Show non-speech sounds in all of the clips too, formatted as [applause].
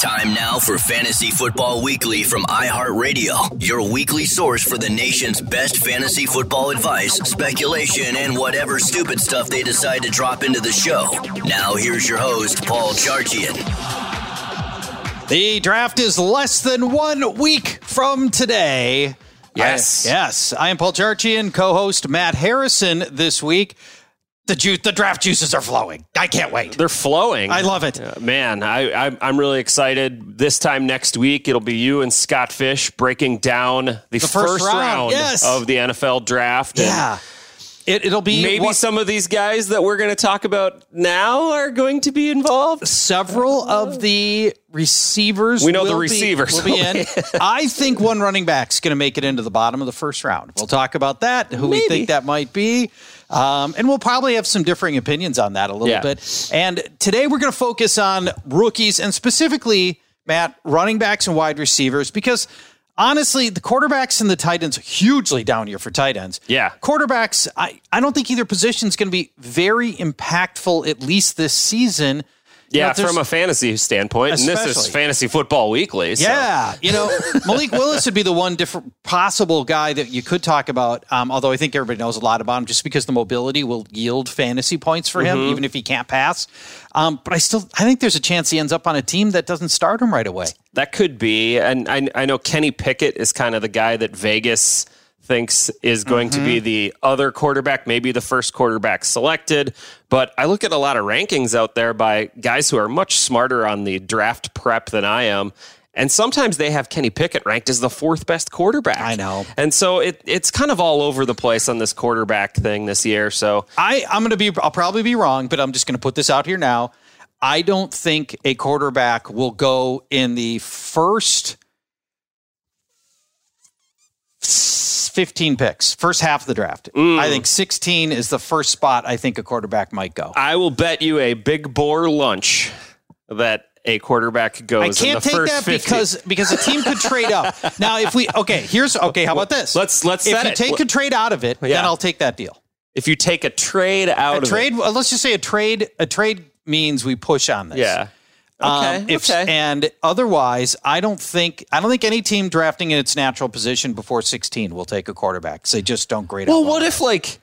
Time now for Fantasy Football Weekly from iHeartRadio, your weekly source for the nation's best fantasy football advice, speculation, and whatever stupid stuff they decide to drop into the show. Now, here's your host, Paul Charchian. The draft is less than one week from today. Yes. I, yes. I am Paul Charchian, co host Matt Harrison this week the juice, the draft juices are flowing. I can't wait. They're flowing. I love it, uh, man. I, I I'm really excited. This time next week, it'll be you and Scott Fish breaking down the, the first, first, round, round yes. of the NFL draft. Yeah. It, will be maybe what, some of these guys that we're going to talk about now are going to be involved. Several of the receivers. We know the receivers be, will be in. I think one running back's going to make it into the bottom of the first round. We'll talk about that. Who maybe. we think that might be. Um, and we'll probably have some differing opinions on that a little yeah. bit. And today we're going to focus on rookies and specifically, Matt, running backs and wide receivers because honestly, the quarterbacks and the tight ends hugely down here for tight ends. Yeah. Quarterbacks, I, I don't think either position is going to be very impactful, at least this season. Yeah, you know, from a fantasy standpoint, and this is fantasy football weekly. So. Yeah, you know, [laughs] Malik Willis would be the one different possible guy that you could talk about. Um, although I think everybody knows a lot about him, just because the mobility will yield fantasy points for him, mm-hmm. even if he can't pass. Um, but I still, I think there's a chance he ends up on a team that doesn't start him right away. That could be, and I, I know Kenny Pickett is kind of the guy that Vegas thinks is going mm-hmm. to be mm-hmm. the other quarterback, maybe the first quarterback selected. But I look at a lot of rankings out there by guys who are much smarter on the draft prep than I am. And sometimes they have Kenny Pickett ranked as the fourth best quarterback. I know. And so it, it's kind of all over the place on this quarterback thing this year. So I, I'm going to be, I'll probably be wrong, but I'm just going to put this out here now. I don't think a quarterback will go in the first 15 picks, first half of the draft. Mm. I think 16 is the first spot I think a quarterback might go. I will bet you a big boar lunch that a quarterback goes. I can't take that 50. because because a team could trade up. [laughs] Now, if we okay, here's okay. How about this? Let's let's if you it. take a trade out of it, yeah. then I'll take that deal. If you take a trade out a of trade, it. let's just say a trade. A trade means we push on this. Yeah. Okay, um, if, okay. And otherwise, I don't think I don't think any team drafting in its natural position before 16 will take a quarterback. They just don't grade. Well, what if like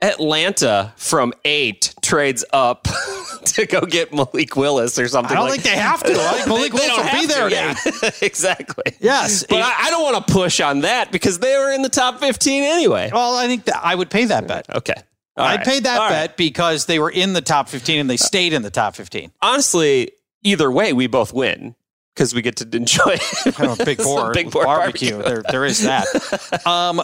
Atlanta from eight trades up [laughs] to go get Malik Willis or something? I don't like think they have to. Like [laughs] Malik Willis will be there. Yeah, [laughs] exactly. Yes, but I, I, don't want to push on that because they were in the top 15 anyway. Well, I think that I would pay that bet. Okay. All I right. paid that All bet right. because they were in the top 15 and they stayed in the top 15. Honestly, either way, we both win because we get to [laughs] enjoy Oh, big [laughs] some boar, big boar barbecue. barbecue. There, there is that. [laughs] Um,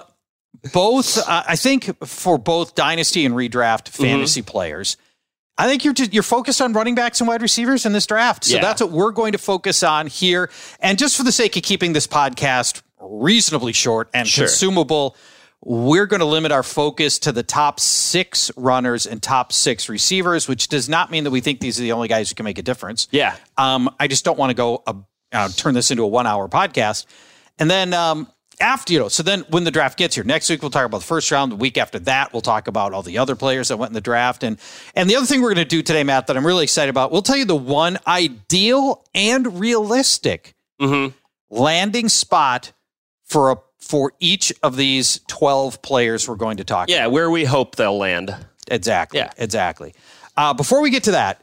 both, uh, I think, for both dynasty and redraft Mm-hmm. fantasy players, I think you're just you're focused on running backs and wide receivers in this draft. So Yeah. that's what we're going to focus on here. And just for the sake of keeping this podcast reasonably short and Sure. consumable, we're going to limit our focus to the top six runners and top six receivers, which does not mean that we think these are the only guys who can make a difference. Yeah. Um, I just don't want to go uh, uh, turn this into a one hour podcast. And then um, after, you know, so then when the draft gets here, next week we'll talk about the first round. The week after that, we'll talk about all the other players that went in the draft. And and the other thing we're going to do today, Matt, that I'm really excited about, we'll tell you the one ideal and realistic landing spot for a for each of these 12 players we're going to talk Yeah, where we hope they'll land. Exactly. Yeah. Exactly. Uh, before we get to that,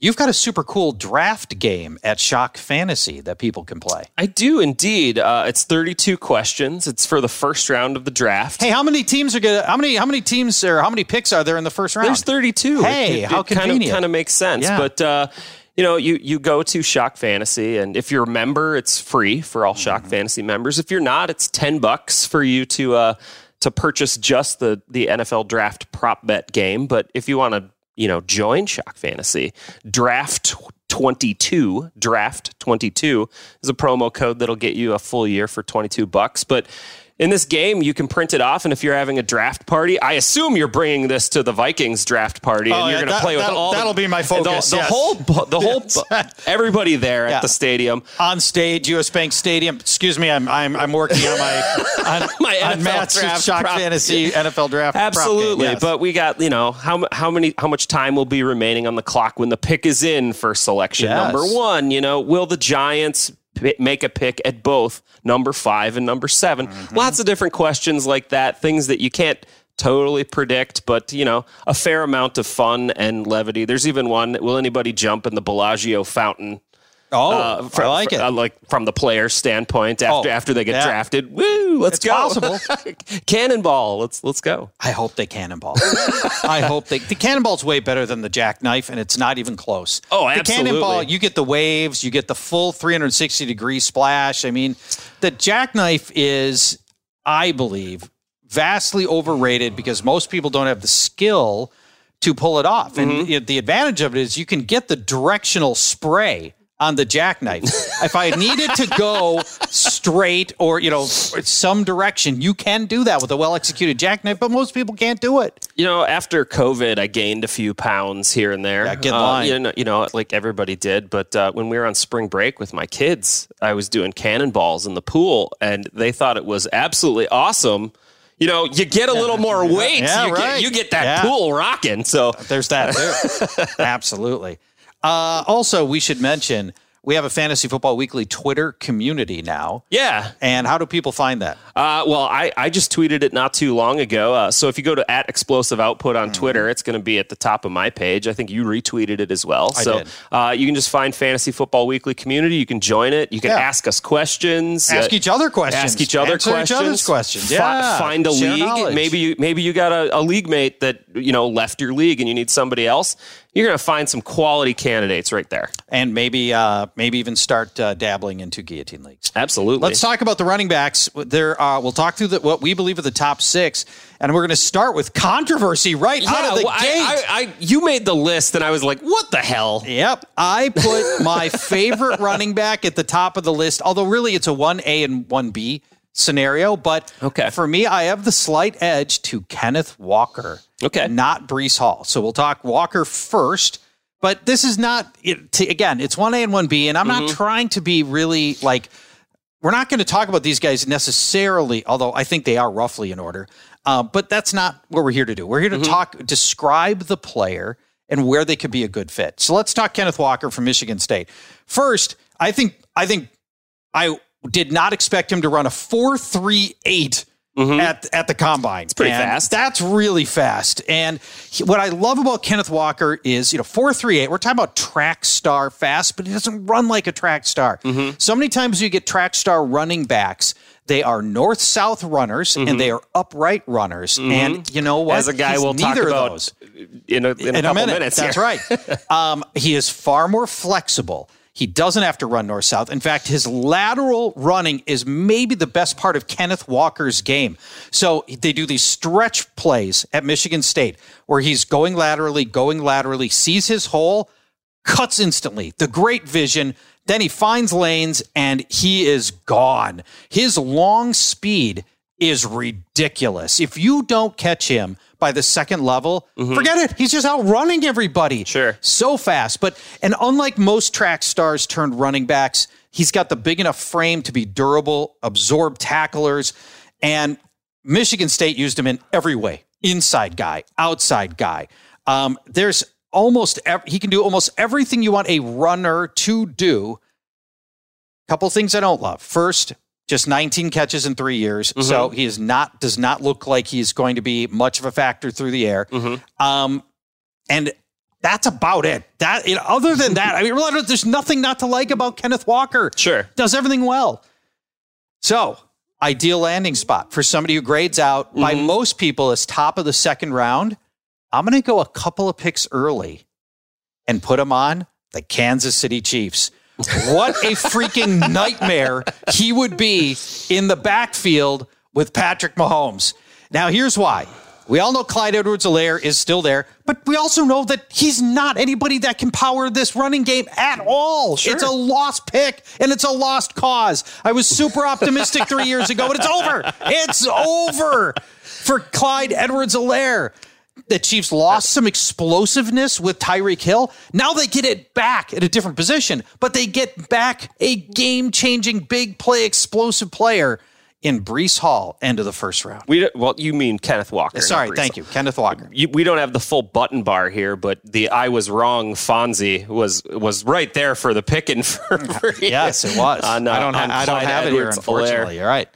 you've got a super cool draft game at Shock Fantasy that people can play. I do indeed. Uh, it's 32 questions. It's for the first round of the draft. Hey, how many teams are gonna? How many? How many teams or how many picks are there in the first round? There's 32. Hey, how kind of convenient. kind of makes sense. Yeah. But uh, you know, you you go to Shock Fantasy, and if you're a member, it's free for all Mm-hmm. Shock Fantasy members. If you're not, it's 10 bucks for you to uh, to purchase just the the NFL Draft prop bet game. But if you want to, you know, join Shock Fantasy, Draft. 22 draft 22 is a promo code that'll get you a full year for 22 bucks but in this game you can print it off and if you're having a draft party i assume you're bringing this to the vikings draft party Oh, and you're yeah, going to play with that'll- all the- that'll be my the- focus, the, yes. whole the whole everybody there Yeah. at the stadium on stage, US Bank Stadium. Excuse me, I'm I'm, I'm working on my [laughs] on, My on NFL Matt's draft Shock prop- Fantasy NFL Draft. Absolutely, yes. but we got you know how how many how much time will be remaining on the clock when the pick is in for selection Yes. number one. You know, will the Giants make a pick at both number five and number 7 Mm-hmm. Lots of different questions like that, things that you can't totally predict, but you know, a fair amount of fun and levity. There's even one: Will anybody jump in the Bellagio fountain? Oh, Uh, fr- I like fr- it. uh, like from the player's standpoint, after Oh, after they get yeah. drafted. Woo! Let's It's go. possible. [laughs] Cannonball. Let's let's go. I hope they cannonball. [laughs] I hope they the cannonball's way better than the jackknife, and it's not even close. Oh, The cannonball, you get the waves, you get the full 360 degree splash. I mean, the jackknife is, I believe, vastly overrated because most people don't have the skill to pull it off. And Mm-hmm. you know, the advantage of it is you can get the directional spray on the jackknife. if I needed to go straight or you know some direction, you can do that with a well executed jackknife, but most people can't do it. You know, after COVID, I gained a few pounds here and there. Yeah, get Uh, line. You know, you know, like everybody did. But uh, when we were on spring break with my kids, I was doing cannonballs in the pool, and they thought it was absolutely awesome. You know, you get a little more [laughs] weight. Yeah, you, right. get, you get that Yeah. pool rocking. So There's that too. [laughs] Absolutely. Uh, also, we should mention we have a Fantasy Football Weekly Twitter community now. yeah, And how do people find that? Uh, well, I, I just tweeted it not too long ago. Uh, so if you go to at explosive output Mm-hmm. on Twitter, it's going to be at the top of my page. I think you retweeted it as well. I so. Uh, you can just find Fantasy Football Weekly community. You can join it. You can Yeah. ask us questions. Ask Uh, each other questions. Ask each other Answer each questions. other's questions. Yeah. find a Share league. knowledge. Maybe you maybe you got a, a league mate that you know left your league and you need somebody else. You're going to find some quality candidates right there. And maybe, uh, maybe even start uh, dabbling into guillotine leagues. Absolutely. Let's talk about the running backs. There, uh, we'll talk through the, what we believe are the top six, and we're going to start with controversy right out of the well, gate. I, I, I, you made the list, and I was like, "What the hell?" Yep. I put my favorite running back at the top of the list, although really it's a 1A and 1B scenario. But Okay. for me, I have the slight edge to Kenneth Walker. Okay. Not Breece Hall. So we'll talk Walker first. But this is not, it, again, it's 1A and 1B. And I'm not trying to be really like, we're not going to talk about these guys necessarily, although I think they are roughly in order. Uh, but that's not what we're here to do. We're here to talk, describe the player and where they could be a good fit. So let's talk Kenneth Walker from Michigan State. First, I think I think I did not expect him to run a 4.38 at at the combine. It's pretty And fast. That's really fast. And he- what I love about Kenneth Walker is, you know, 438, we're talking about track star fast, but he doesn't run like a track star. Mm-hmm. So many times you get track star running backs, they are north south runners and they are upright runners. And you know what? Mm-hmm. As a guy He's we'll talk neither of about those in a, in a couple minute. minutes. That's right. [laughs] Um, he is far more flexible. He doesn't have to run north south. In fact, his lateral running is maybe the best part of Kenneth Walker's game. So they do these stretch plays at Michigan State where he's going laterally, going laterally, sees his hole, cuts instantly. The great vision. Then he finds lanes and he is gone. His long speed is ridiculous. If you don't catch him by the second level, forget it. He's just outrunning everybody. Sure. So fast. But and unlike most track stars turned running backs, he's got the big enough frame to be durable, absorb tacklers, and Michigan State used him in every way. Inside guy, outside guy. Um, there's almost ev- he can do almost everything you want a runner to do. Couple things I don't love. First, just 19 catches in three years, mm-hmm. so he is not does not look like he's going to be much of a factor through the air. Mm-hmm. Um, and that's about it. That you know, other than that, I mean, there's nothing not to like about Kenneth Walker. Sure. does everything well. So, ideal landing spot for somebody who grades out by mm-hmm. most people as top of the second round. I'm going to go a couple of picks early and put him on the Kansas City Chiefs. What a freaking nightmare he would be in the backfield with Patrick Mahomes. Now, here's why. We all know Clyde Edwards-Helaire is still there, but we also know that he's not anybody that can power this running game at all. It's a lost pick and it's a lost cause. I was super optimistic three years ago, but it's over. It's over for Clyde Edwards-Helaire. The Chiefs lost some explosiveness with Tyreek Hill. Now they get it back at a different position, but they get back a game changing, big play, explosive player in Breece Hall, end of the first round. We well, you mean Kenneth Walker? Sorry, thank you. Kenneth Walker. we don't have the full button bar here, but the I was wrong Fonzie was was right there for the picking for, [laughs] for Yes, it was. On, uh, I don't, ha- I don't have it here, unfortunately. You're right.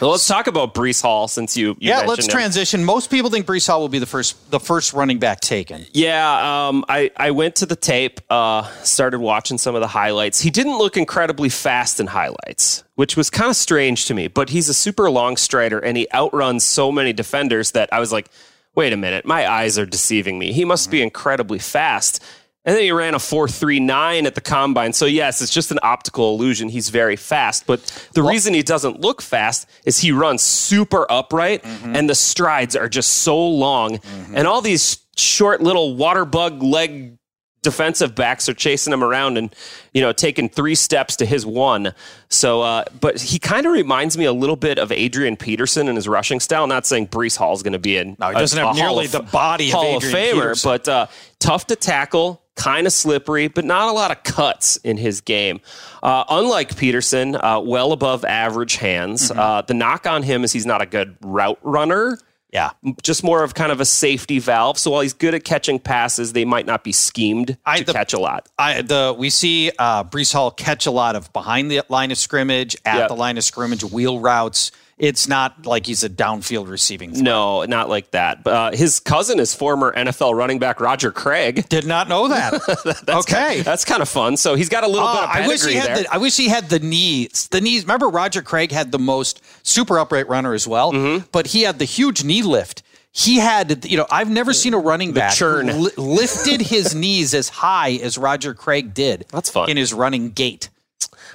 Well, let's talk about Breece Hall since you, you yeah, let's him. transition. Most people think Breece Hall will be the first, the first running back taken. Yeah, um, I, I went to the tape, uh, started watching some of the highlights. He didn't look incredibly fast in highlights, which was kind of strange to me, but he's a super long strider and he outruns so many defenders that I was like, wait a minute, my eyes are deceiving me. He must be incredibly fast. And then he ran a 4.39 at the combine. So, yes, it's just an optical illusion. He's very fast. But the reason he doesn't look fast is he runs super upright and the strides are just so long. And all these short little water bug leg defensive backs are chasing him around and you know taking three steps to his one so uh but he kind of reminds me a little bit of adrian peterson in his rushing style not saying breece hall is going to be an No, he doesn't have nearly the body of hall of Adrian famer Peterson. but uh tough to tackle kind of slippery but not a lot of cuts in his game uh unlike peterson uh well above average hands Mm-hmm. uh the knock on him is he's not a good route runner Yeah. just more of kind of a safety valve. So while he's good at catching passes, they might not be schemed I- to the- catch a lot. I, the we see uh, Breece Hall catch a lot of behind the line of scrimmage, at Yep. the line of scrimmage, wheel routes. It's not like he's a downfield receiving. threat. No, not like that. But, uh, his cousin is former NFL running back Roger Craig. Did not know that. [laughs] okay. That's kind of fun. So he's got a little bit Uh, of I wish pedigree he had there. the I wish he had the knees. The knees. Remember Roger Craig had the most super upright runner as well, Mm-hmm. but he had the huge knee lift. He had, you know, I've never seen a running back churn. li- lifted his [laughs] knees as high as Roger Craig did. That's fun. in his running gait.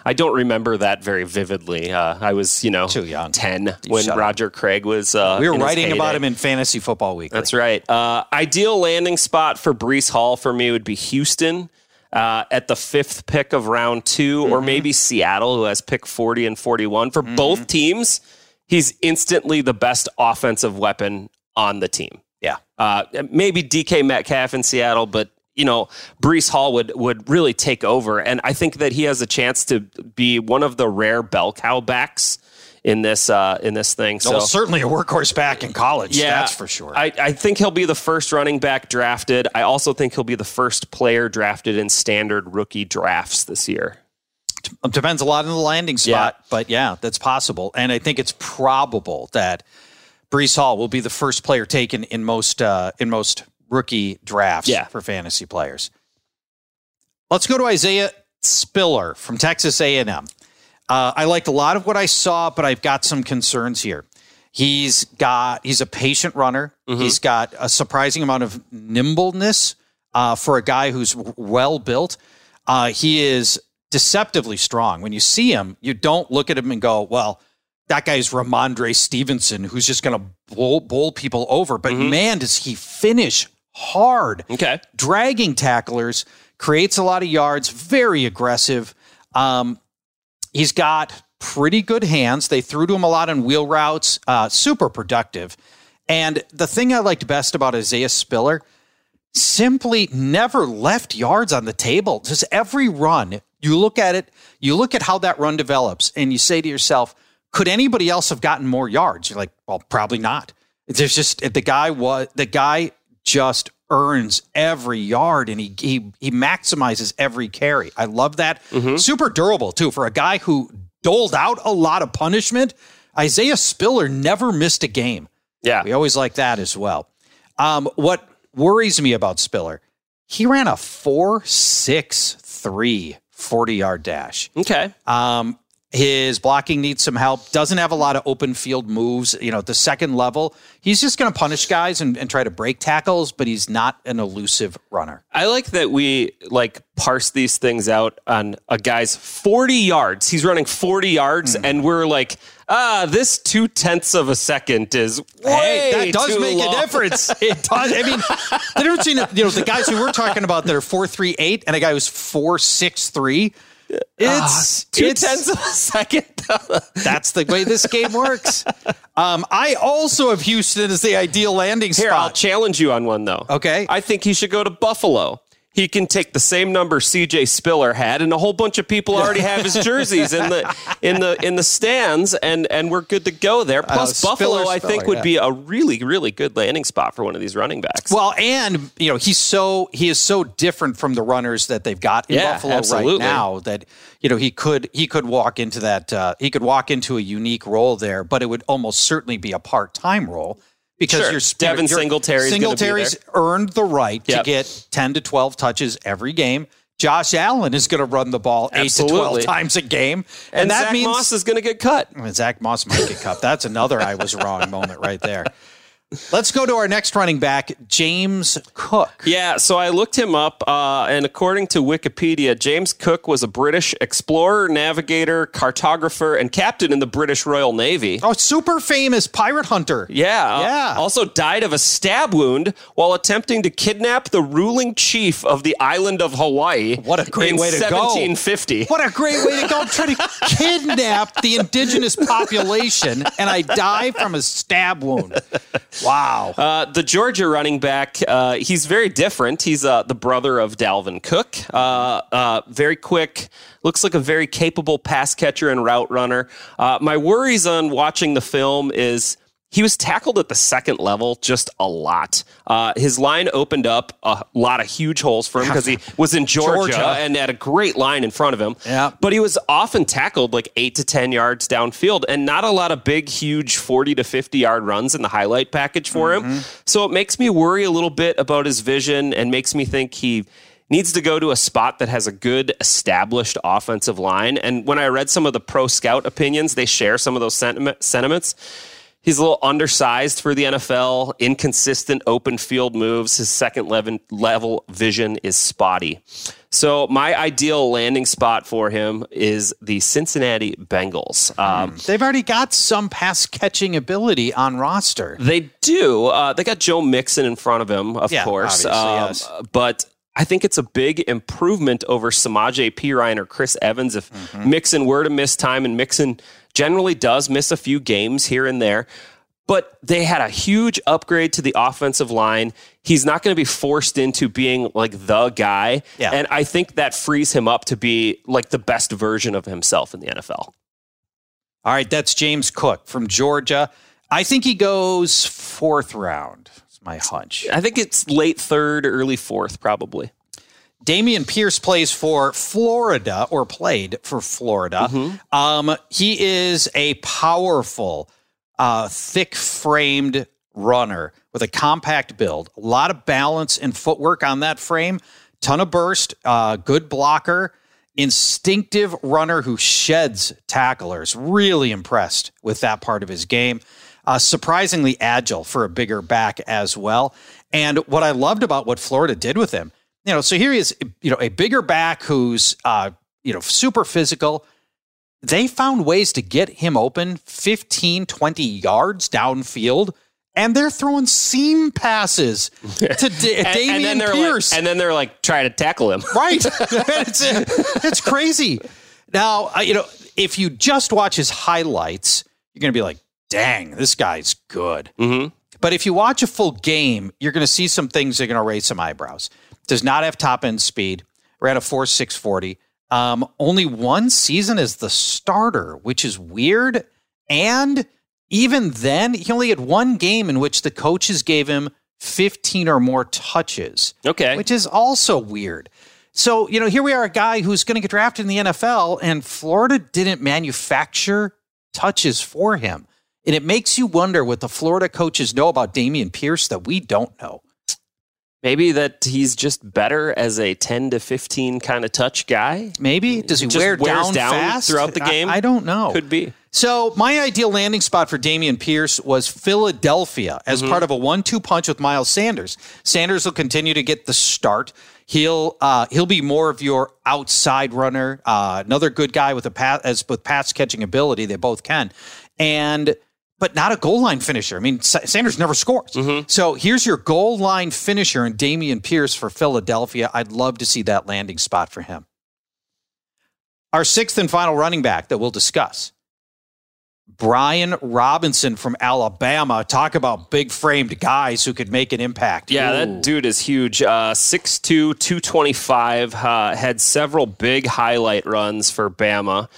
I don't remember that very vividly. Uh, I was, you know, Too young. 10 when shut up. Roger Craig was. Uh, We were writing about him in Fantasy Football Weekly. That's right. Uh, ideal landing spot for Breece Hall for me would be Houston uh, at the fifth pick of round 2 or maybe Seattle, who has pick 40 and 41. For both teams, he's instantly the best offensive weapon on the team. Yeah. Uh, maybe DK Metcalf in Seattle, but you know, Breece Hall would would really take over, and I think that he has a chance to be one of the rare bell cow backs in this uh, in this thing. So certainly a workhorse back in college. yeah, that's for sure. I, I think he'll be the first running back drafted. I also think he'll be the first player drafted in standard rookie drafts this year. It depends a lot on the landing spot, yeah. but yeah, that's possible. And I think it's probable that Breece Hall will be the first player taken in most uh, in most rookie drafts yeah. for fantasy players. Let's go to Isaiah Spiller from Texas A&M. Uh, I liked a lot of what I saw, but I've got some concerns here. He's got he's a patient runner. Mm-hmm. He's got a surprising amount of nimbleness uh, for a guy who's well built. Uh, he is deceptively strong. When you see him, you don't look at him and go, "Well, that guy's Rhamondre Stevenson, who's just going to bowl, bowl people over." But mm-hmm. man, does he finish hard? Okay, dragging tacklers, creates a lot of yards, very aggressive. Um, he's got pretty good hands. They threw to him a lot on wheel routes, uh, super productive. And the thing I liked best about Isaiah Spiller simply never left yards on the table. Just every run, you look at it, you look at how that run develops, and you say to yourself, could anybody else have gotten more yards? You're like, well, probably not. There's just the guy was the guy just earns every yard and he he, he maximizes every carry. I love that. Mm-hmm. Super durable too for a guy who doled out a lot of punishment. Isaiah Spiller never missed a game. Yeah. We always like that as well. Um, what worries me about Spiller, he ran a 4 6 3 40 yard dash. Okay. Um, his blocking needs some help. Doesn't have a lot of open field moves. You know, at the second level, he's just going to punish guys and, and, try to break tackles, but he's not an elusive runner. I like that we like parse these things out on a guy's 40 yards. He's running 40 yards, mm. and we're like, ah, this two tenths of a second is way hey, that does make long. a difference. [laughs] It does. I mean, the difference between you know the guys who we're talking about that are four three eight and a guy who's four six three it's uh, two it's, tenths of a second. that's the way this game works. Um, I also have Houston as the ideal landing spot. Here, I'll challenge you on one though. Okay, I think he should go to Buffalo he can take the same number CJ Spiller had, and a whole bunch of people already have his [laughs] jerseys in the in the in the stands, and and we're good to go there. Uh, Plus, uh, Buffalo, Spiller, I think, would yeah. be a really really good landing spot for one of these running backs. Well, and you know he's so he is so different from the runners that they've got in yeah, Buffalo absolutely. right now that you know he could he could walk into that uh, he could walk into a unique role there, but it would almost certainly be a part time role because sure. you're Devin Singletary. Singletary's earned the right yep. to get 10 to 12 touches every game. Josh Allen is going to run the ball Absolutely. eight to 12 times a game. And, and that Zach means Moss is going to get cut. Zach Moss might get cut. That's another I was wrong [laughs] moment right there. Let's go to our next running back, James Cook. Yeah, so I looked him up, uh, and according to Wikipedia, James Cook was a British explorer, navigator, cartographer, and captain in the British Royal Navy. Oh, super famous pirate hunter. Yeah. Uh, yeah. Uh, also died of a stab wound while attempting to kidnap the ruling chief of the island of Hawaii. What a great way to 1750. go. What a great way to go. Try to kidnap the indigenous population, and I die from a stab wound. Wow. Uh, the Georgia running back, uh, he's very different. He's uh, the brother of Dalvin Cook. Uh, uh, very quick, looks like a very capable pass catcher and route runner. Uh, my worries on watching the film is he was tackled at the second level just a lot. Uh, his line opened up a lot of huge holes for him because he [laughs] was in Georgia, Georgia, and had a great line in front of him. Yeah. But he was often tackled like eight to 10 yards downfield and not a lot of big, huge 40 to 50 yard runs in the highlight package for mm-hmm. him. So it makes me worry a little bit about his vision and makes me think he needs to go to a spot that has a good established offensive line. And when I read some of the pro scout opinions, they share some of those sentiment, sentiments He's a little undersized for the NFL, inconsistent open field moves. His second level, level vision is spotty. So, my ideal landing spot for him is the Cincinnati Bengals. Um, They've already got some pass catching ability on roster. They do. Uh, they got Joe Mixon in front of him, of yeah, course. Um, yes. But I think it's a big improvement over Samaje Perine or Chris Evans if mm-hmm. Mixon were to miss time and Mixon generally does miss a few games here and there. But they had a huge upgrade to the offensive line. He's not going to be forced into being like the guy. Yeah. And I think that frees him up to be like the best version of himself in the NFL. All right, that's James Cook from Georgia. I think he goes fourth round. It's my hunch. I think it's late third, early fourth, probably. Dameon Pierce plays for Florida or played for Florida. Mm-hmm. Um, he is a powerful, uh, thick framed runner with a compact build, a lot of balance and footwork on that frame, ton of burst, uh, good blocker, instinctive runner who sheds tacklers. Really impressed with that part of his game. Uh, surprisingly agile for a bigger back as well. And what I loved about what Florida did with him, you know, so here he is, you know, a bigger back who's, uh, you know, super physical. They found ways to get him open 15, 20 yards downfield and they're throwing seam passes [laughs] to da- and, Dameon and then they're Pierce. Like, and then they're like trying to tackle him. [laughs] right. [laughs] it's, it's crazy. Now, uh, you know, if you just watch his highlights, you're going to be like, dang, this guy's good. Mm-hmm. But if you watch a full game, you're going to see some things that are going to raise some eyebrows. Does not have top end speed. Ran at a 4 640. Um, only one season as the starter, which is weird. And even then, he only had one game in which the coaches gave him 15 or more touches. Okay. Which is also weird. So, you know, here we are, a guy who's going to get drafted in the NFL, and Florida didn't manufacture touches for him. And it makes you wonder what the Florida coaches know about Dameon Pierce that we don't know. Maybe that he's just better as a 10 to 15 kind of touch guy. Maybe. Does he Just wear down, down fast throughout the I- game? I, don't know. Could be. So my ideal landing spot for Dameon Pierce was Philadelphia as Mm-hmm. part of a one-two punch with Miles Sanders. Sanders will continue to get the start. He'll uh, he'll be more of your outside runner, uh, another good guy with a pass as with pass catching ability. They both can, and but not a goal line finisher. I mean, Sanders never scores. Mm-hmm. So here's your goal line finisher and Dameon Pierce for Philadelphia. I'd love to see that landing spot for him. Our sixth and final running back that we'll discuss. Brian Robinson from Alabama. Talk about big framed guys who could make an impact. Yeah, Ooh. that dude is huge. Uh, 6'2", 225, uh, had several big highlight runs for Bama.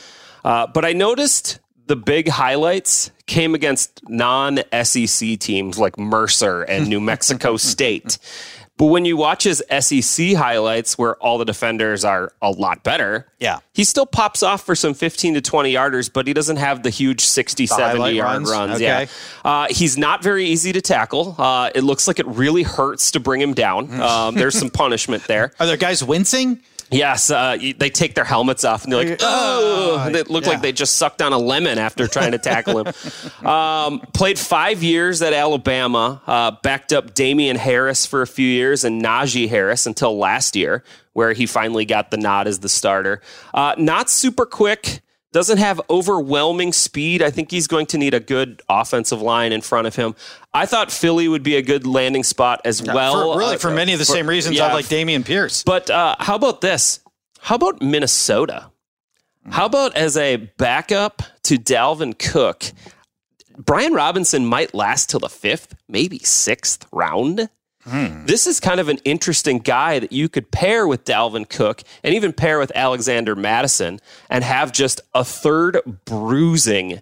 Uh, but I noticed the big highlights came against non-SEC teams like Mercer and New [laughs] Mexico State. But when you watch his SEC highlights where all the defenders are a lot better, Yeah. he still pops off for some 15 to 20 yarders, but he doesn't have the huge 60, 70 yard runs? runs. Okay. Yeah. Uh, he's not very easy to tackle. Uh, it looks like it really hurts to bring him down. Um, there's some [laughs] punishment there. Are there guys wincing? Yes, uh, they take their helmets off and they're like, oh, and they look yeah. like they just sucked on a lemon after trying to tackle him. [laughs] um, played five years at Alabama, uh, backed up Damien Harris for a few years and Najee Harris until last year, where he finally got the nod as the starter. Uh, not super quick. Doesn't have overwhelming speed. I think he's going to need a good offensive line in front of him. I thought Philly would be a good landing spot as well. For- really, Uh, for many of the for- same reasons yeah, I like Dameon Pierce. but uh, how about this? How about Minnesota? How about as a backup to Dalvin Cook? Brian Robinson might last till the fifth, maybe sixth round. This is kind of an interesting guy that you could pair with Dalvin Cook and even pair with Alexander Mattison and have just a third bruising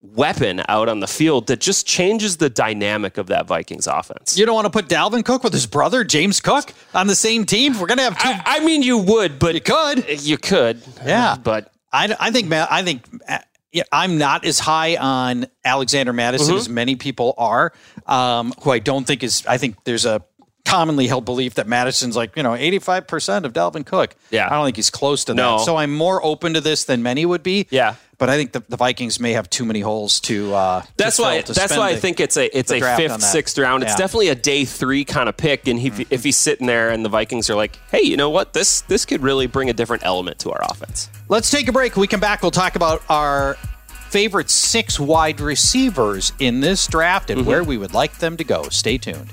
weapon out on the field that just changes the dynamic of that Vikings offense. You don't want to put Dalvin Cook with his brother James Cook on the same team. We're gonna have two. I, I mean, you would, but you could. You could. Yeah. But I, I think Ma- I think uh, yeah, I'm not as high on Alexander Mattison Mm-hmm. as many people are. Um, who I don't think is. I think there's a commonly held belief that Mattison's like you know 85 percent of Dalvin Cook. Yeah. I don't think he's close to No. that. So I'm more open to this than many would be. Yeah. But I think the, the Vikings may have too many holes to. Uh, to that's why to that's why I think it's a it's a fifth, sixth round. It's Yeah. Mm-hmm. definitely a day three kind of pick. And he, if he's sitting there and the Vikings are like, hey, you know what? This this could really bring a different element to our offense. Let's take a break. When we come back, we'll talk about our favorite six wide receivers in this draft and where we would like them to go. Stay tuned.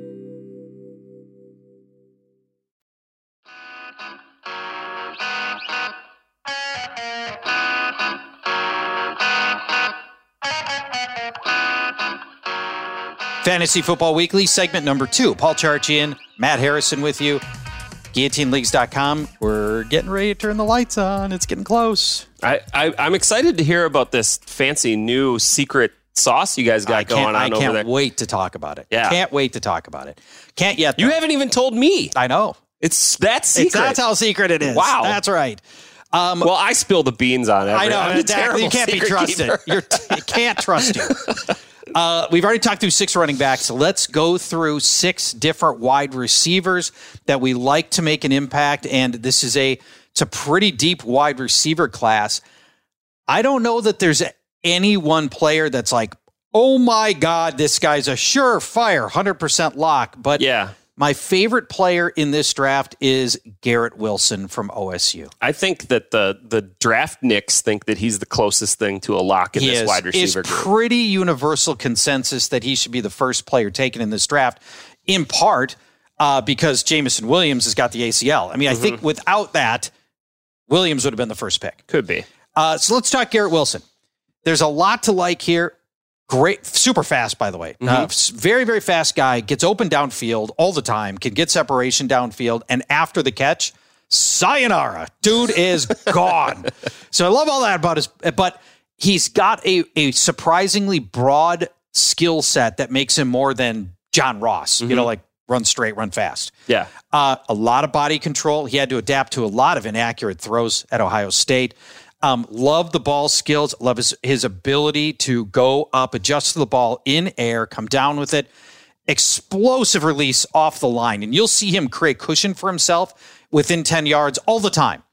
Fantasy Football Weekly, segment number two. Paul Charchian, Matt Harrison with you. GuillotineLeagues.com. We're getting ready to turn the lights on. It's getting close. I, I, I'm excited to hear about this fancy new secret sauce you guys got going on I over can't there. wait to talk about it. Yeah. Can't wait to talk about it. Can't yet. You haven't even told me. I know. It's that secret. It's, that's how secret it is. Wow. That's right. Um, well, I spill the beans on it. I know. Exactly. You can't be trusted. You're, you can't trust you. [laughs] Uh, we've already talked through six running backs. Let's go through six different wide receivers that we like to make an impact. And this is a it's a pretty deep wide receiver class. I don't know that there's any one player that's like, oh my god, this guy's a surefire, hundred percent lock. But yeah. My favorite player in this draft is Garrett Wilson from OSU. I think that the the draftniks think that he's the closest thing to a lock in He this is, wide receiver group. pretty universal consensus that he should be the first player taken in this draft, in part uh, because Jameson Williams has got the ACL. I mean, I Mm-hmm. think without that, Williams would have been the first pick. Could be. Uh, so let's talk Garrett Wilson. There's a lot to like here. Great, super fast, by the way. Mm-hmm. Uh, very, very fast guy. Gets open downfield all the time. Can get separation downfield, and after the catch, sayonara. Dude is [laughs] gone. So I love all that about his, but he's got a a surprisingly broad skill set that makes him more than John Ross. You know, like run straight, run fast. Yeah. Uh, a lot of body control. He had to adapt to a lot of inaccurate throws at Ohio State. Um, love the ball skills. Love his, his ability to go up, adjust to the ball in air, come down with it. Explosive release off the line. And you'll see him create cushion for himself within 10 yards all the time.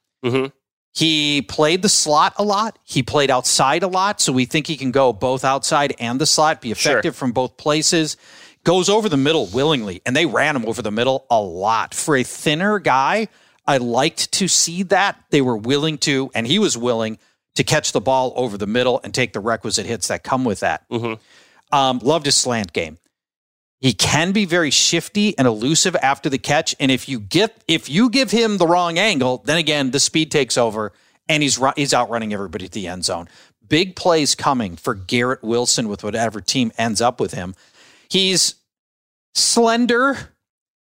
He played the slot a lot. He played outside a lot. So we think he can go both outside and the slot, be effective from both places. Goes over the middle willingly, and they ran him over the middle a lot. For a thinner guy, I liked to see that. They were willing to, and he was willing to catch the ball over the middle and take the requisite hits that come with that. Um, loved his slant game. He can be very shifty and elusive after the catch, and if you get if you give him the wrong angle, then again the speed takes over, and he's he's outrunning everybody at the end zone. Big plays coming for Garrett Wilson with whatever team ends up with him. He's slender.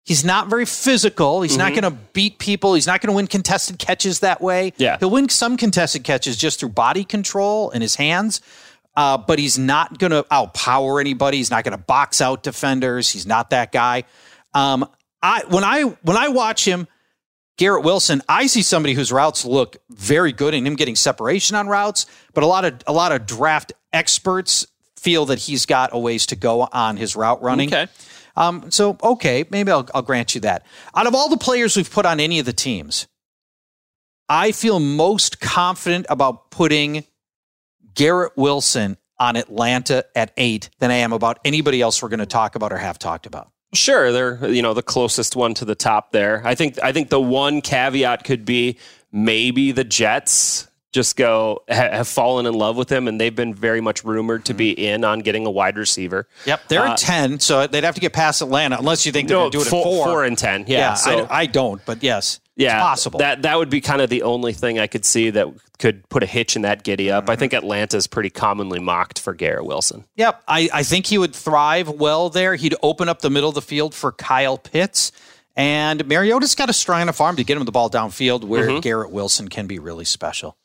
He's not very physical. He's not going to beat people. He's not going to win contested catches that way. Yeah. He'll win some contested catches just through body control and his hands. Uh, but he's not going to outpower anybody. He's not going to box out defenders. He's not that guy. Um, I when I when I watch him, Garrett Wilson, I see somebody whose routes look very good and him getting separation on routes, but a lot of a lot of draft experts feel that he's got a ways to go on his route running. Okay. Um, so okay, maybe I'll, I'll grant you that. Out of all the players we've put on any of the teams, I feel most confident about putting Garrett Wilson on Atlanta at eight than I am about anybody else we're going to talk about or have talked about. Sure, they're you know the closest one to the top there. I think I think the one caveat could be maybe the Jets just go ha- have fallen in love with him, and they've been very much rumored to be in on getting a wide receiver. Yep, they're Uh, at ten, so they'd have to get past Atlanta unless you think they're No, going to do it four, at four. four and ten. Yeah, so I, I don't, but yes, yeah, it's possible. That that would be kind of the only thing I could see that could put a hitch in that giddy up. I Mm-hmm. think Atlanta's pretty commonly mocked for Garrett Wilson. Yep, I, I think he would thrive well there. He'd open up the middle of the field for Kyle Pitts. And Mariota's got a strong enough arm to get him the ball downfield where Mhm. Garrett Wilson can be really special.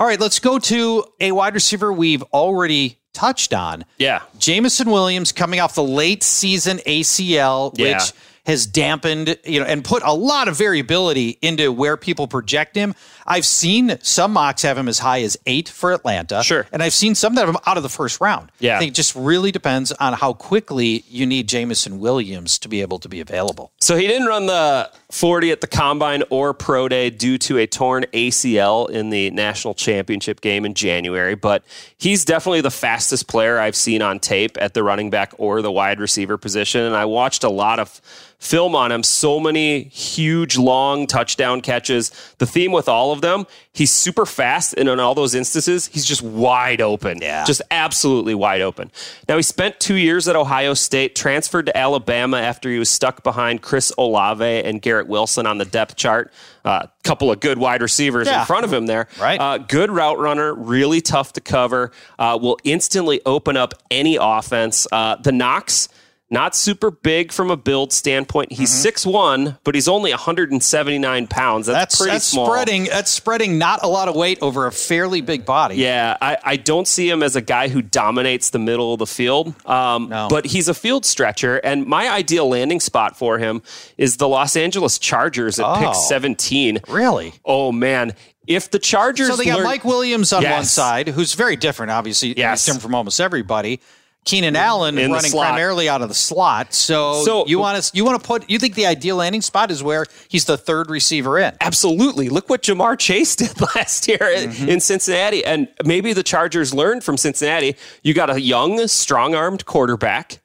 All right, let's go to a wide receiver we've already touched on. Yeah, Jameson Williams coming off the late season ACL, Yeah. which has dampened, you know, and put a lot of variability into where people project him. I've seen some mocks have him as high as eight for Atlanta. Sure. And I've seen some that have him out of the first round. Yeah. I think it just really depends on how quickly you need Jameson Williams to be able to be available. So he didn't run the 40 at the combine or pro day due to a torn ACL in the national championship game in January, but he's definitely the fastest player I've seen on tape at the running back or the wide receiver position. And I watched a lot of film on him. So many huge, long touchdown catches. The theme with all of them, he's super fast. And in all those instances, he's just wide open. Yeah. Just absolutely wide open. Now, he spent two years at Ohio State, transferred to Alabama after he was stuck behind Chris Olave and Garrett Wilson on the depth chart. A uh, couple of good wide receivers Yeah. in front of him there. Right. Uh, good route runner, really tough to cover, uh, will instantly open up any offense. Uh, the knocks, not super big from a build standpoint. He's six one, but he's only 179 pounds. That's, Mm-hmm. That's pretty that's small. spreading that's spreading not a lot of weight over a fairly big body. Yeah, I, I don't see him as a guy who dominates the middle of the field. Um, No. But he's a field stretcher, and my ideal landing spot for him is the Los Angeles Chargers at pick Oh. 17. Really? Oh, man. If the Chargers. So they got learn- Mike Williams on one side, who's very different, obviously. Yes. He's different from almost everybody. Keenan Allen In running primarily out of the slot. So, So- you want to you want to put you think the ideal landing spot is where he's the third receiver in. Absolutely. Look what Ja'Marr Chase [laughs] did last year in- Mm-hmm. in Cincinnati. And maybe the Chargers learned from Cincinnati. You got a young, strong armed quarterback,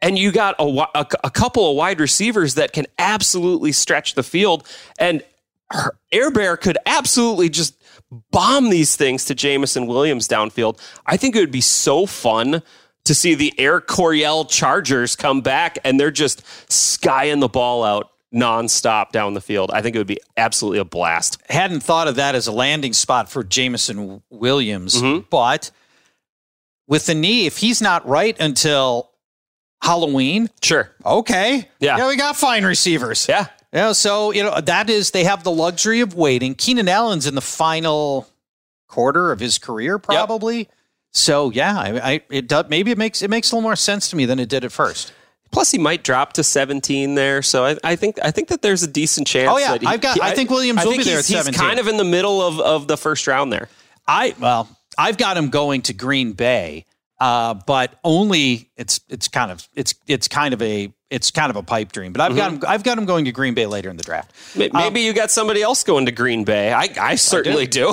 and you got a, a, a couple of wide receivers that can absolutely stretch the field. And Herbert could absolutely just bomb these things to Jameson Williams downfield. I think it would be so fun to see the Air Coryell Chargers come back and they're just skying the ball out nonstop down the field. I think it would be absolutely a blast. Hadn't thought of that as a landing spot for Jameson Williams, Mm-hmm. but with the knee, if he's not right until Halloween, Sure. okay, Yeah. yeah, we got fine receivers. Yeah. Yeah, so you know that is they have the luxury of waiting. Keenan Allen's in the final quarter of his career, probably. So yeah, I, I it does maybe it makes it makes a little more sense to me than it did at first. Plus, he might drop to 17 there, so I, I think I think that there's a decent chance. Oh, yeah. that he- I've got- he- I think Williams will be there he's, at he's kind of in the middle of, of the first round there. I well, I've got him going to Green Bay, uh, but only it's it's kind of it's it's kind of a it's kind of a pipe dream. But I've got him I've got him going to Green Bay later in the draft. May- Maybe you got somebody else going to Green Bay. I, I certainly do.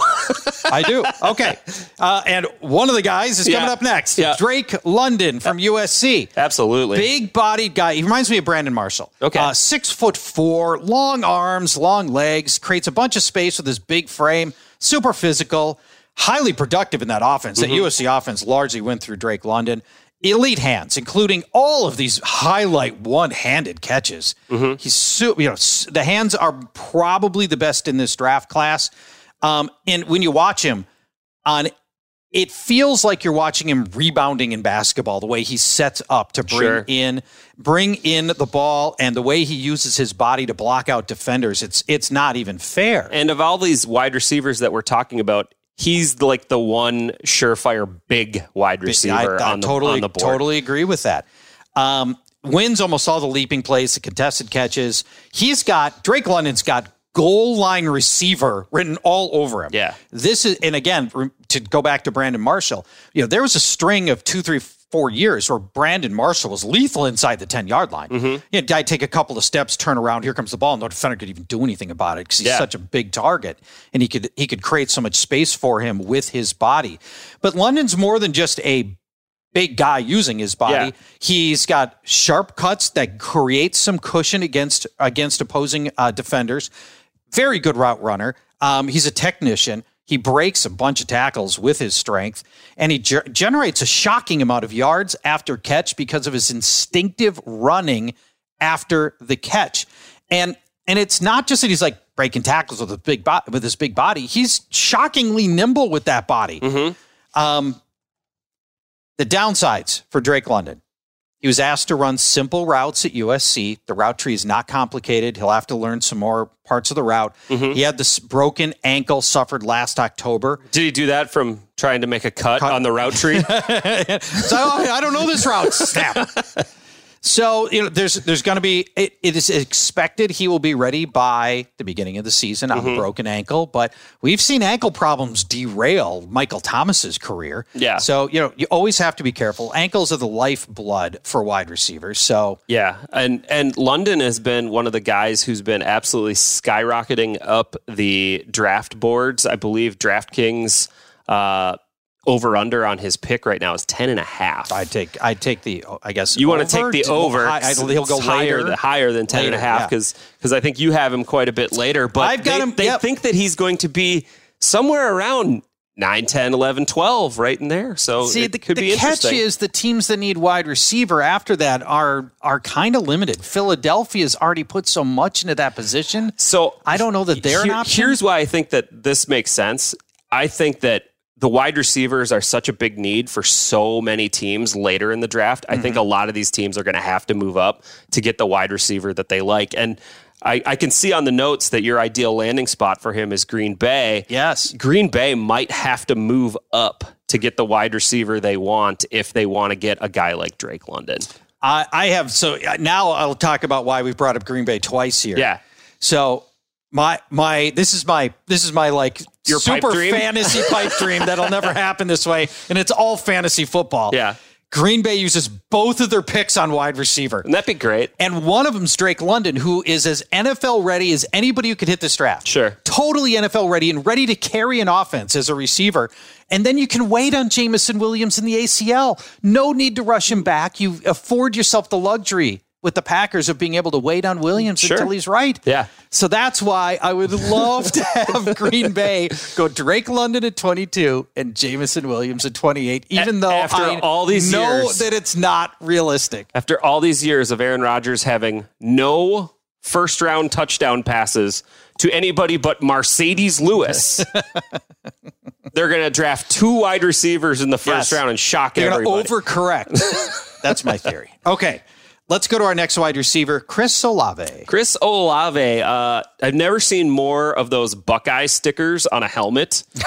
I do. Okay. Uh, and one of the guys is Yeah. coming up next. Yeah. Drake London from USC. Absolutely. Big bodied guy. He reminds me of Brandon Marshall. Okay. Uh, six foot four, long arms, long legs, creates a bunch of space with his big frame, super physical, highly productive in that offense. Mm-hmm. That USC offense largely went through Drake London. Elite hands, including all of these highlight one-handed catches. Mm-hmm. He's su- you know the hands are probably the best in this draft class. Um, and when you watch him on it feels like you're watching him rebounding in basketball the way he sets up to bring Sure. in bring in the ball and the way he uses his body to block out defenders it's it's not even fair And of all these wide receivers that we're talking about, he's like the one surefire big wide receiver I, I on, the, totally on the board. totally agree with that um, wins almost all the leaping plays, the contested catches. He's got Drake London's got goal line receiver written all over him. Yeah. This is, and again, to go back to Brandon Marshall, you know, there was a string of two, three, four years where Brandon Marshall was lethal inside the 10 yard line. Mm-hmm. You know, guy take a couple of steps, turn around, here comes the ball. and No defender could even do anything about it because he's Yeah. such a big target and he could, he could create so much space for him with his body. But London's more than just a big guy using his body. Yeah. He's got sharp cuts that create some cushion against against opposing uh, defenders. Very good route runner. Um, he's a technician. He breaks a bunch of tackles with his strength, and he ger- generates a shocking amount of yards after catch because of his instinctive running after the catch. And and it's not just that he's like breaking tackles with a big bo- with his big body. He's shockingly nimble with that body. Um, the downsides for Drake London. He was asked to run simple routes at USC. The route tree is not complicated. He'll have to learn some more parts of the route. Mm-hmm. He had this broken ankle suffered last October. Did he do that from trying to make a cut, on the route tree? [laughs] So I I don't know this route. [laughs] Snap. So you know, there's there's going to be it, it is expected he will be ready by the beginning of the season on a broken ankle, but we've seen ankle problems derail Michael Thomas's career. Yeah. So you know you always have to be careful. Ankles are the lifeblood for wide receivers. So Yeah, and and London has been one of the guys who's been absolutely skyrocketing up the draft boards. I believe DraftKings uh, over under on his pick right now is ten and a half. I'd take I'd take the I guess you want to take the over? I- he'll go higher, later. than, higher than ten and a Later, half yeah. because I think you have him quite a bit later. But I've got they, him- They yep. think that he's going to be somewhere around 9, 10, 11, 12, right in there. So See, the, the catch is the teams that need wide receiver after that are are kind of limited. Philadelphia's already put so much into that position. So I don't know that they're an Here- option. Here's why I think that this makes sense. I think that the wide receivers are such a big need for so many teams later in the draft. I think Mm-hmm. a lot of these teams are going to have to move up to get the wide receiver that they like. And I, I can see on the notes that your ideal landing spot for him is Green Bay. Yes. Green Bay might have to move up to get the wide receiver they want if they want to get a guy like Drake London. I, I have so uh, now I'll talk about why we brought up Green Bay twice here. Yeah. So my my this is my this is my like Your pipe super dream? fantasy pipe dream that'll never [laughs] happen this way, and it's all fantasy football. Yeah. Green Bay uses both of their picks on wide receiver. And that'd be great. And one of them's Drake London, who is as NFL ready as anybody who could hit this draft. Sure. Totally NFL ready and ready to carry an offense as a receiver. And then you can wait on Jameson Williams in the ACL. No need to rush him back. You afford yourself the luxury with the Packers of being able to wait on Williams Sure. until he's right. Yeah. So that's why I would love to [laughs] have Green Bay go Drake London at 22 and Jameson Williams at 28, even A- though after I all these know years. that it's not realistic. after all these years of Aaron Rodgers having no first round touchdown passes to anybody but Marcedes Lewis, [laughs] they're going to draft two wide receivers in the first Yes. round and shock They're going everybody. to overcorrect. [laughs] That's my theory. Okay, let's go to our next wide receiver, Chris Olave. Chris Olave, uh, I've never seen more of those Buckeye stickers on a helmet. [laughs]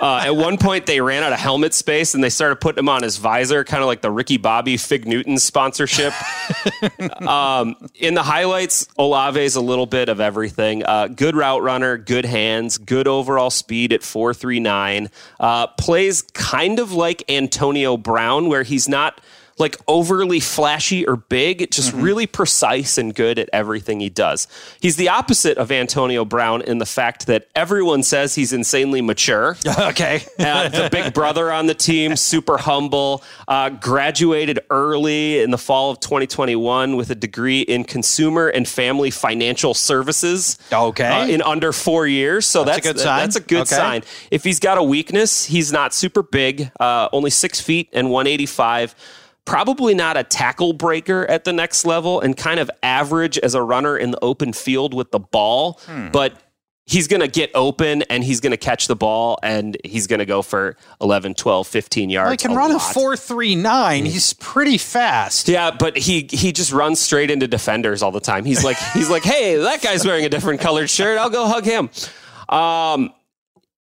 Uh, at one point, they ran out of helmet space and they started putting them on his visor, kind of like the Ricky Bobby Fig Newton sponsorship. [laughs] um, in the highlights, Olave is a little bit of everything. Uh, good route runner, good hands, good overall speed at 439. Uh, plays kind of like Antonio Brown, where he's not like overly flashy or big, just really precise and good at everything he does. He's the opposite of Antonio Brown in the fact that everyone says he's insanely mature. [laughs] okay. [laughs] Uh, the big brother on the team, super humble, uh, graduated early in the fall of 2021 with a degree in consumer and family financial services. Okay. uh, in under four years. So That's a good sign. That's a good Okay. sign. If he's got a weakness, he's not super big, uh, only six feet and 185. Probably not a tackle breaker at the next level and kind of average as a runner in the open field with the ball. Hmm. But he's going to get open and he's going to catch the ball and he's going to go for 11, 12, 15 yards. I can a run a lot. 439. He's pretty fast. Yeah, but he he just runs straight into defenders all the time. He's like he's like, hey, that guy's wearing a different colored shirt. I'll go hug him. Um,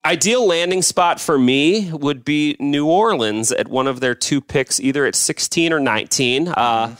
ideal landing spot for me would be New Orleans at one of their two picks, either at 16 or 19. Uh,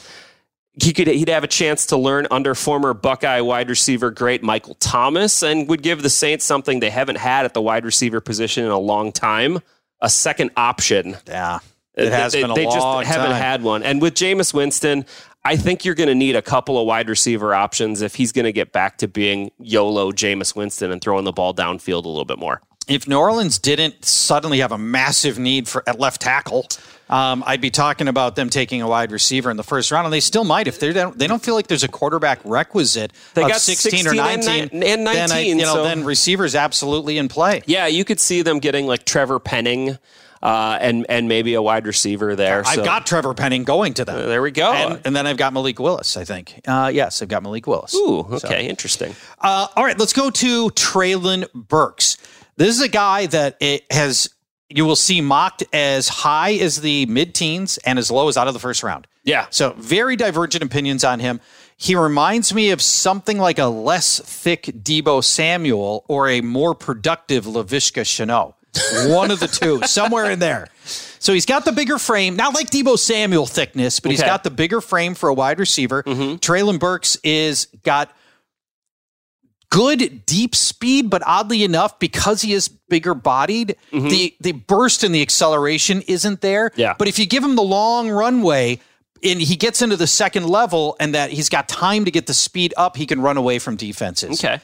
he could he'd have a chance to learn under former Buckeye wide receiver great Michael Thomas and would give the Saints something they haven't had at the wide receiver position in a long time, a second option. Yeah. It has they, been a long time. they just long haven't had one. And with Jameis Winston, I think you're going to need a couple of wide receiver options if he's going to get back to being YOLO Jameis Winston and throwing the ball downfield a little bit more. If New Orleans didn't suddenly have a massive need for at left tackle, um, I'd be talking about them taking a wide receiver in the first round, and they still might if they don't. They don't feel like there's a quarterback requisite They of got 16, or 16 and 19. ni- and then, I, 19, you know, so- then receivers absolutely in play. Yeah, you could see them getting like Trevor Penning uh, and and maybe a wide receiver there. I've So- got Trevor Penning going to them. There we go. And, and then I've got Malik Willis, I think. Uh, yes, I've got Malik Willis. Ooh, okay, interesting. Uh, all right, let's go to Treylon Burks. This is a guy that it has you will see mocked as high as the mid teens and as low as out of the first round. Yeah. So very divergent opinions on him. He reminds me of something like a less thick Deebo Samuel or a more productive Laviska Shenault. One of the two, [laughs] somewhere in there. So he's got the bigger frame, not like Deebo Samuel thickness, but he's got the bigger frame for a wide receiver. Mm-hmm. Treylon Burks is got good deep speed, but oddly enough, because he is bigger bodied, mm-hmm. the the burst and the acceleration isn't there. Yeah. But if you give him the long runway and he gets into the second level and that he's got time to get the speed up, he can run away from defenses. Okay.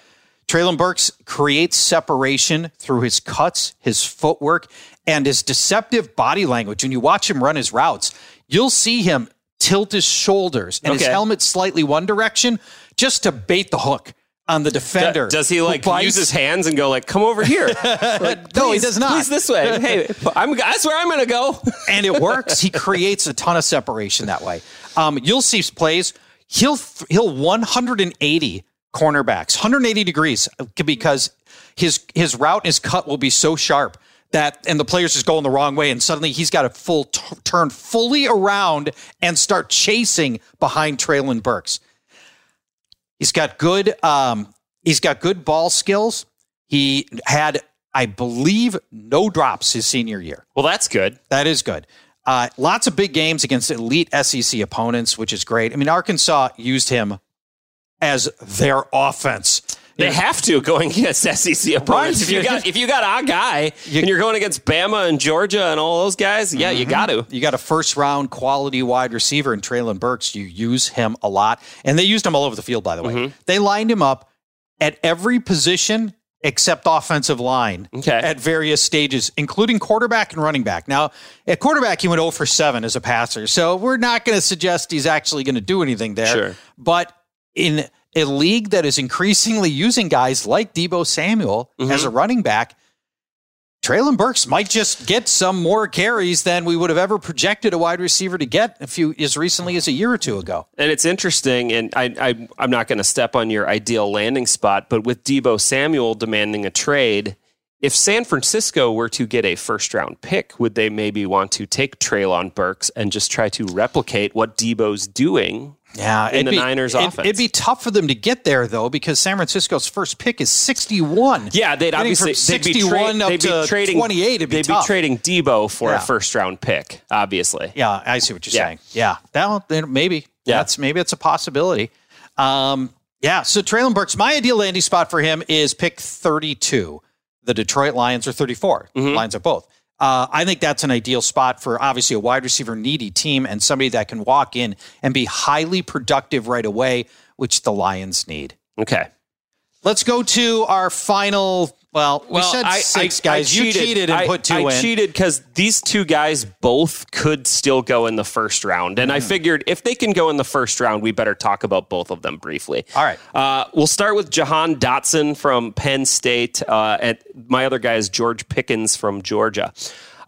Treylon Burks creates separation through his cuts, his footwork, and his deceptive body language. When you watch him run his routes, you'll see him tilt his shoulders and his helmet slightly one direction just to bait the hook on the defender. Does he like use his hands and go like, "Come over here"? [laughs] Like, [laughs] No, he does not. Please this way. Hey, I'm. That's where I'm going to go. [laughs] and it works. He creates a ton of separation that way. Um, you'll see plays. He'll he'll 180 cornerbacks, 180 degrees because his his route and his cut will be so sharp that and the players just going the wrong way and suddenly he's got a full t- turn fully around and start chasing behind Treylon Burks. He's got good um, he's got good ball skills. He had I believe no drops his senior year. Well, that's good. That is good. Uh, lots of big games against elite SEC opponents, which is great. I mean, Arkansas used him as their offense. They have to going against [laughs] SEC opponents. If you got if you got our guy and you're going against Bama and Georgia and all those guys, yeah, you got to. You got a first round quality wide receiver in Treylon Burks. You use him a lot. And they used him all over the field, by the way. Mm-hmm. They lined him up at every position except offensive line Okay. at various stages, including quarterback and running back. Now, at quarterback, he went 0 for 7 as a passer. So we're not going to suggest he's actually going to do anything there. Sure. But in a league that is increasingly using guys like Deebo Samuel as a mm-hmm. running back, Treylon Burks might just get some more carries than we would have ever projected a wide receiver to get a few as recently as a year or two ago. And it's interesting, and I, I I'm not going to step on your ideal landing spot, but with Deebo Samuel demanding a trade, if San Francisco were to get a first round pick, would they maybe want to take Traylon Burks and just try to replicate what Deebo's doing? Yeah, in the be- Niners it- offense. It'd be tough for them to get there though, because San Francisco's first pick is 61. Yeah, they'd Getting obviously they'd be, 61 tra- up they'd be to trading 28. It'd be they'd tough. be trading Deebo for Yeah. a first round pick, obviously. Yeah, I see what you're Yeah. saying. Yeah, that one, maybe. Yeah. that's maybe it's a possibility. Um, yeah. So Treylon Burks, my ideal landing spot for him is pick 32. The Detroit Lions are 34. Mm-hmm. Lions are both. Uh, I think that's an ideal spot for obviously a wide receiver needy team and somebody that can walk in and be highly productive right away, which the Lions need. Okay. Let's go to our final. Well, we said six guys. you cheated and I, put two I in. cheated because these two guys both could still go in the first round, and I Hmm. figured if they can go in the first round, we better talk about both of them briefly. All right. Uh, we'll start with Jahan Dotson from Penn State, uh, and my other guy is George Pickens from Georgia.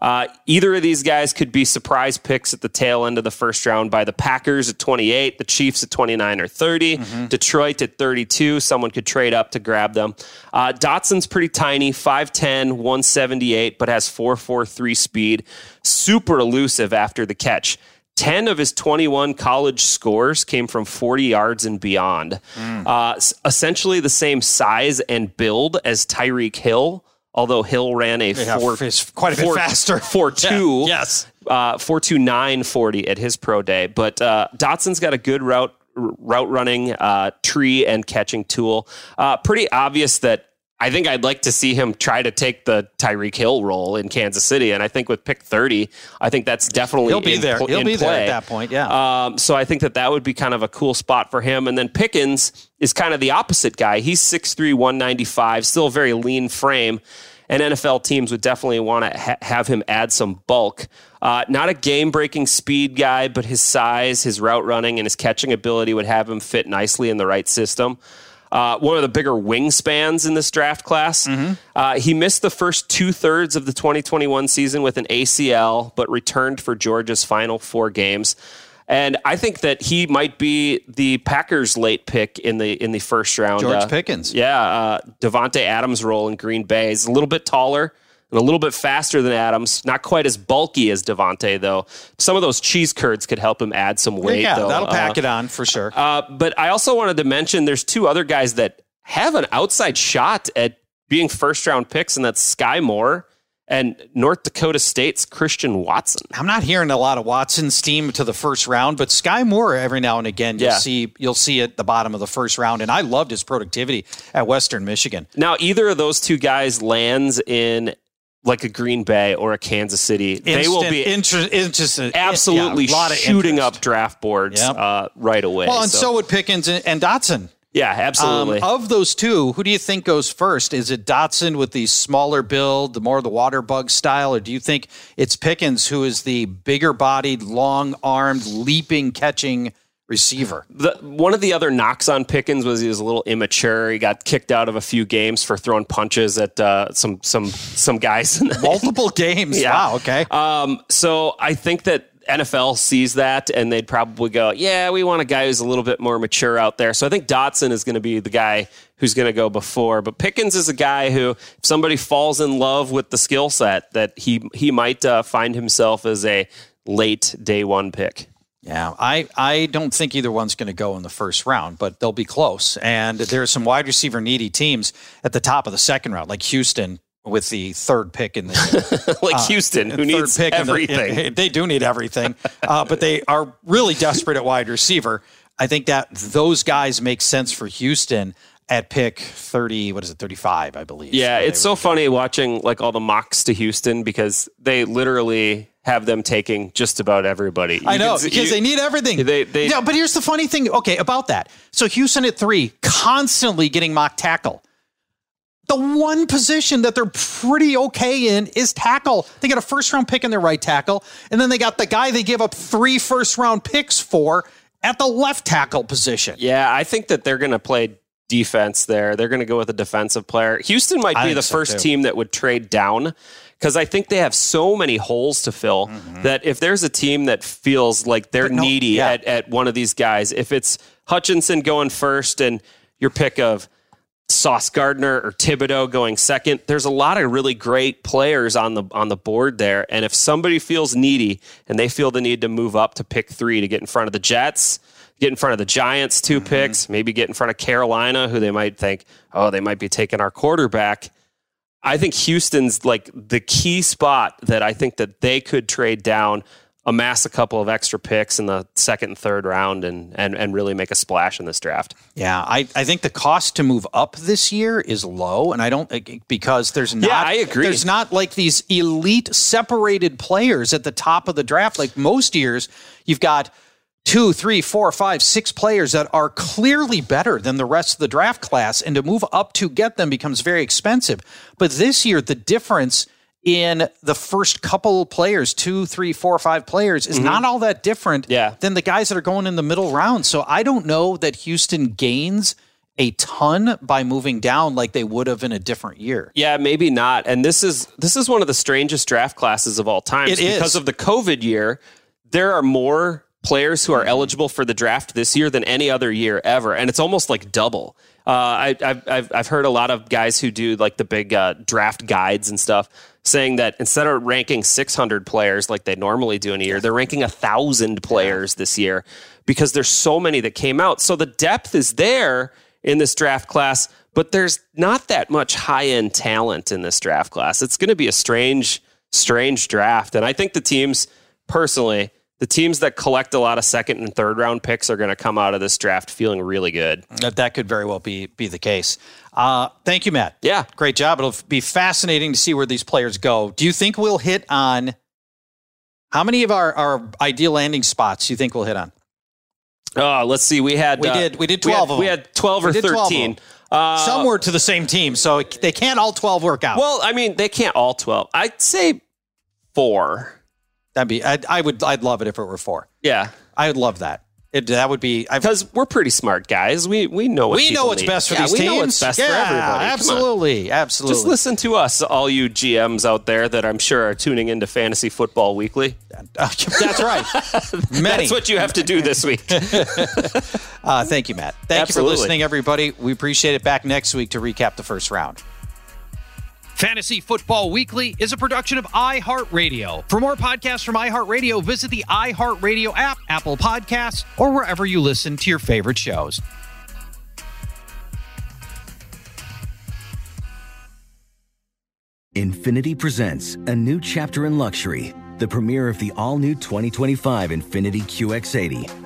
Uh, either of these guys could be surprise picks at the tail end of the first round by the Packers at 28, the Chiefs at 29 or 30, Mm-hmm. Detroit at 32. Someone could trade up to grab them. Uh, Dotson's pretty tiny, 5'10, 178, but has 4'4'3 speed. Super elusive after the catch. 10 of his 21 college scores came from 40 yards and beyond. Uh, essentially the same size and build as Tyreek Hill, although Hill ran a Yeah, four, quite a bit four- faster. [laughs] four [laughs] two, Yeah, yes. uh, four two nine forty at his pro day. But uh, Dotson's got a good route route running uh, tree and catching tool. Uh, pretty obvious that. I think I'd like to see him try to take the Tyreek Hill role in Kansas City, and I think with pick thirty, I think that's definitely He'll be there. pl- He'll be there at that point. Yeah. Um, so I think that that would be kind of a cool spot for him. And then Pickens is kind of the opposite guy. He's 6'3", 195, still a very lean frame. And NFL teams would definitely want to ha- have him add some bulk. Uh, not a game breaking speed guy, but his size, his route running, and his catching ability would have him fit nicely in the right system. Uh, one of the bigger wingspans in this draft class. Uh, he missed the first two thirds of the 2021 season with an ACL, but returned for Georgia's final four games. And I think that he might be the Packers' late pick in the in the first round. George Uh, Pickens. yeah, uh, Davante Adams' role in Green Bay is a little bit taller and a little bit faster than Adams. Not quite as bulky as Davante, though. Some of those cheese curds could help him add some weight. yeah, though. that'll pack Uh, it on for sure. uh, but I also wanted to mention there's two other guys that have an outside shot at being first round picks, and that's Skyy Moore and North Dakota State's Christian Watson. I'm not hearing a lot of Watson steam to the first round, but Skyy Moore every now and again you'll Yeah. see you'll see at the bottom of the first round, and I loved his productivity at Western Michigan. Now, either of those two guys lands in like a Green Bay or a Kansas City, they will be inter- interested, absolutely yeah, a lot of shooting interest. up draft boards Yep. uh, right away. Well, and so, would Pickens and, and Dotson. yeah, absolutely. Um, of those two, who do you think goes first? Is it Dotson with the smaller build, the more the water bug style, or do you think it's Pickens who is the bigger bodied, long armed, leaping, catching receiver? the, one of the other knocks on Pickens was he was a little immature. He got kicked out of a few games for throwing punches at uh, some some some guys. [laughs] Multiple games. Yeah. Wow. Okay. Um, so I think that NFL sees that and they'd probably go, yeah, we want a guy who's a little bit more mature out there. So I think Dotson is going to be the guy who's going to go before. But Pickens is a guy who, if somebody falls in love with the skill set, that he he might uh, find himself as a late day one pick. Yeah, I, I don't think either one's going to go in the first round, but they'll be close. And there are some wide receiver needy teams at the top of the second round, like Houston with the third pick in the [laughs] like uh, Houston, who needs pick in the- everything. [laughs] they do need everything, uh, but they are really desperate at wide receiver. I think that those guys make sense for Houston at pick thirty. What is it? Thirty five, I believe. Yeah, it's so funny watching like all the mocks to Houston because they literally have them taking just about everybody. I know can because you- they need everything. They- they- yeah, but here's the funny thing. Okay, about that. So Houston at three, constantly getting mock tackle. The one position that they're pretty okay in is tackle. They got a first round pick in their right tackle, and then they got the guy they give up three first round picks for at the left tackle position. Yeah, I think that they're going to play defense there. They're going to go with a defensive player. Houston might be the so, first too. team that would trade down because I think they have so many holes to fill that if there's a team that feels like they're Mm-hmm. No- needy yeah. at, at one of these guys, if it's Hutchinson going first and your pick of Sauce Gardner or Thibodeaux going second. There's a lot of really great players on the on the board there, and if somebody feels needy and they feel the need to move up to pick three to get in front of the Jets, get in front of the Giants, 2 Mm-hmm. picks, maybe get in front of Carolina, who they might think, oh, they might be taking our quarterback. I think Houston's like the key spot that I think that they could trade down, amass a couple of extra picks in the second and third round, and and and really make a splash in this draft. Yeah, I, I think the cost to move up this year is low, and I don't because there's not. yeah, I agree. There's not like these elite separated players at the top of the draft. Like most years, you've got two, three, four, five, six players that are clearly better than the rest of the draft class, and to move up to get them becomes very expensive. But this year, the difference in the first couple players, two, three, four, five players, is not all that different Mm-hmm. Yeah. than the guys that are going in the middle round. So I don't know that Houston gains a ton by moving down like they would have in a different year. Yeah, maybe not. And this is this is one of the strangest draft classes of all time It is. because of the COVID year. There are more players who are eligible for the draft this year than any other year ever, and it's almost like double. Uh, I, I've, I've I've heard a lot of guys who do like the big uh, draft guides and stuff saying that instead of ranking 600 players like they normally do in a year, they're ranking a thousand players this year because there's so many that came out. So the depth is there. in this draft class, but there's not that much high end talent in this draft class. It's going to be a strange, strange draft. And I think the teams, personally, the teams that collect a lot of second and third round picks are going to come out of this draft feeling really good. That, that could very well be be the case. Uh, thank you, Matt. Yeah, great job. It'll be fascinating to see where these players go. Do you think we'll hit on how many of our, our ideal landing spots? Do you think we'll hit on? Oh, let's see. We had we uh, did we did twelve. We had, of them. we had twelve or We did 12 of thirteen. them. Some were to the same team, so they can't all twelve work out. Well, I mean, they can't all twelve. I'd say four. That'd be. I'd, I would. I'd love it if it were four. Yeah, I would love that. It, that would be because we're pretty smart guys. We we know what we know what's need. best for Yeah, these we teams. know what's best yeah, for everybody. Absolutely, absolutely. Just listen to us, all you GMs out there that I'm sure are tuning into Fantasy Football Weekly. [laughs] That's right. [laughs] That's what you have to do this week. [laughs] Uh, thank you, Matt. Thank Absolutely. you for listening, everybody. We appreciate it. Back next week to recap the first round. Fantasy Football Weekly is a production of iHeartRadio. For more podcasts from iHeartRadio, visit the iHeartRadio app, Apple Podcasts, or wherever you listen to your favorite shows. Infiniti presents a new chapter in luxury, the premiere of the all new 2025 Infiniti QX80,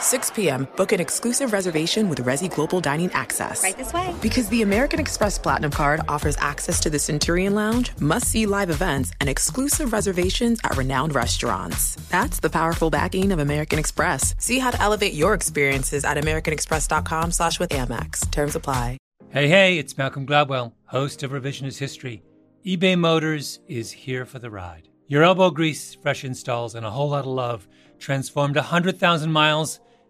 6 p.m., book an exclusive reservation with Resy Global Dining Access. Right this way. Because the American Express Platinum Card offers access to the Centurion Lounge, must see live events, and exclusive reservations at renowned restaurants. That's the powerful backing of American Express. See how to elevate your experiences at AmericanExpress.com slash with Amex. Terms apply. Hey, hey, it's Malcolm Gladwell, host of Revisionist History. eBay Motors is here for the ride. Your elbow grease, fresh installs, and a whole lot of love transformed 100,000 miles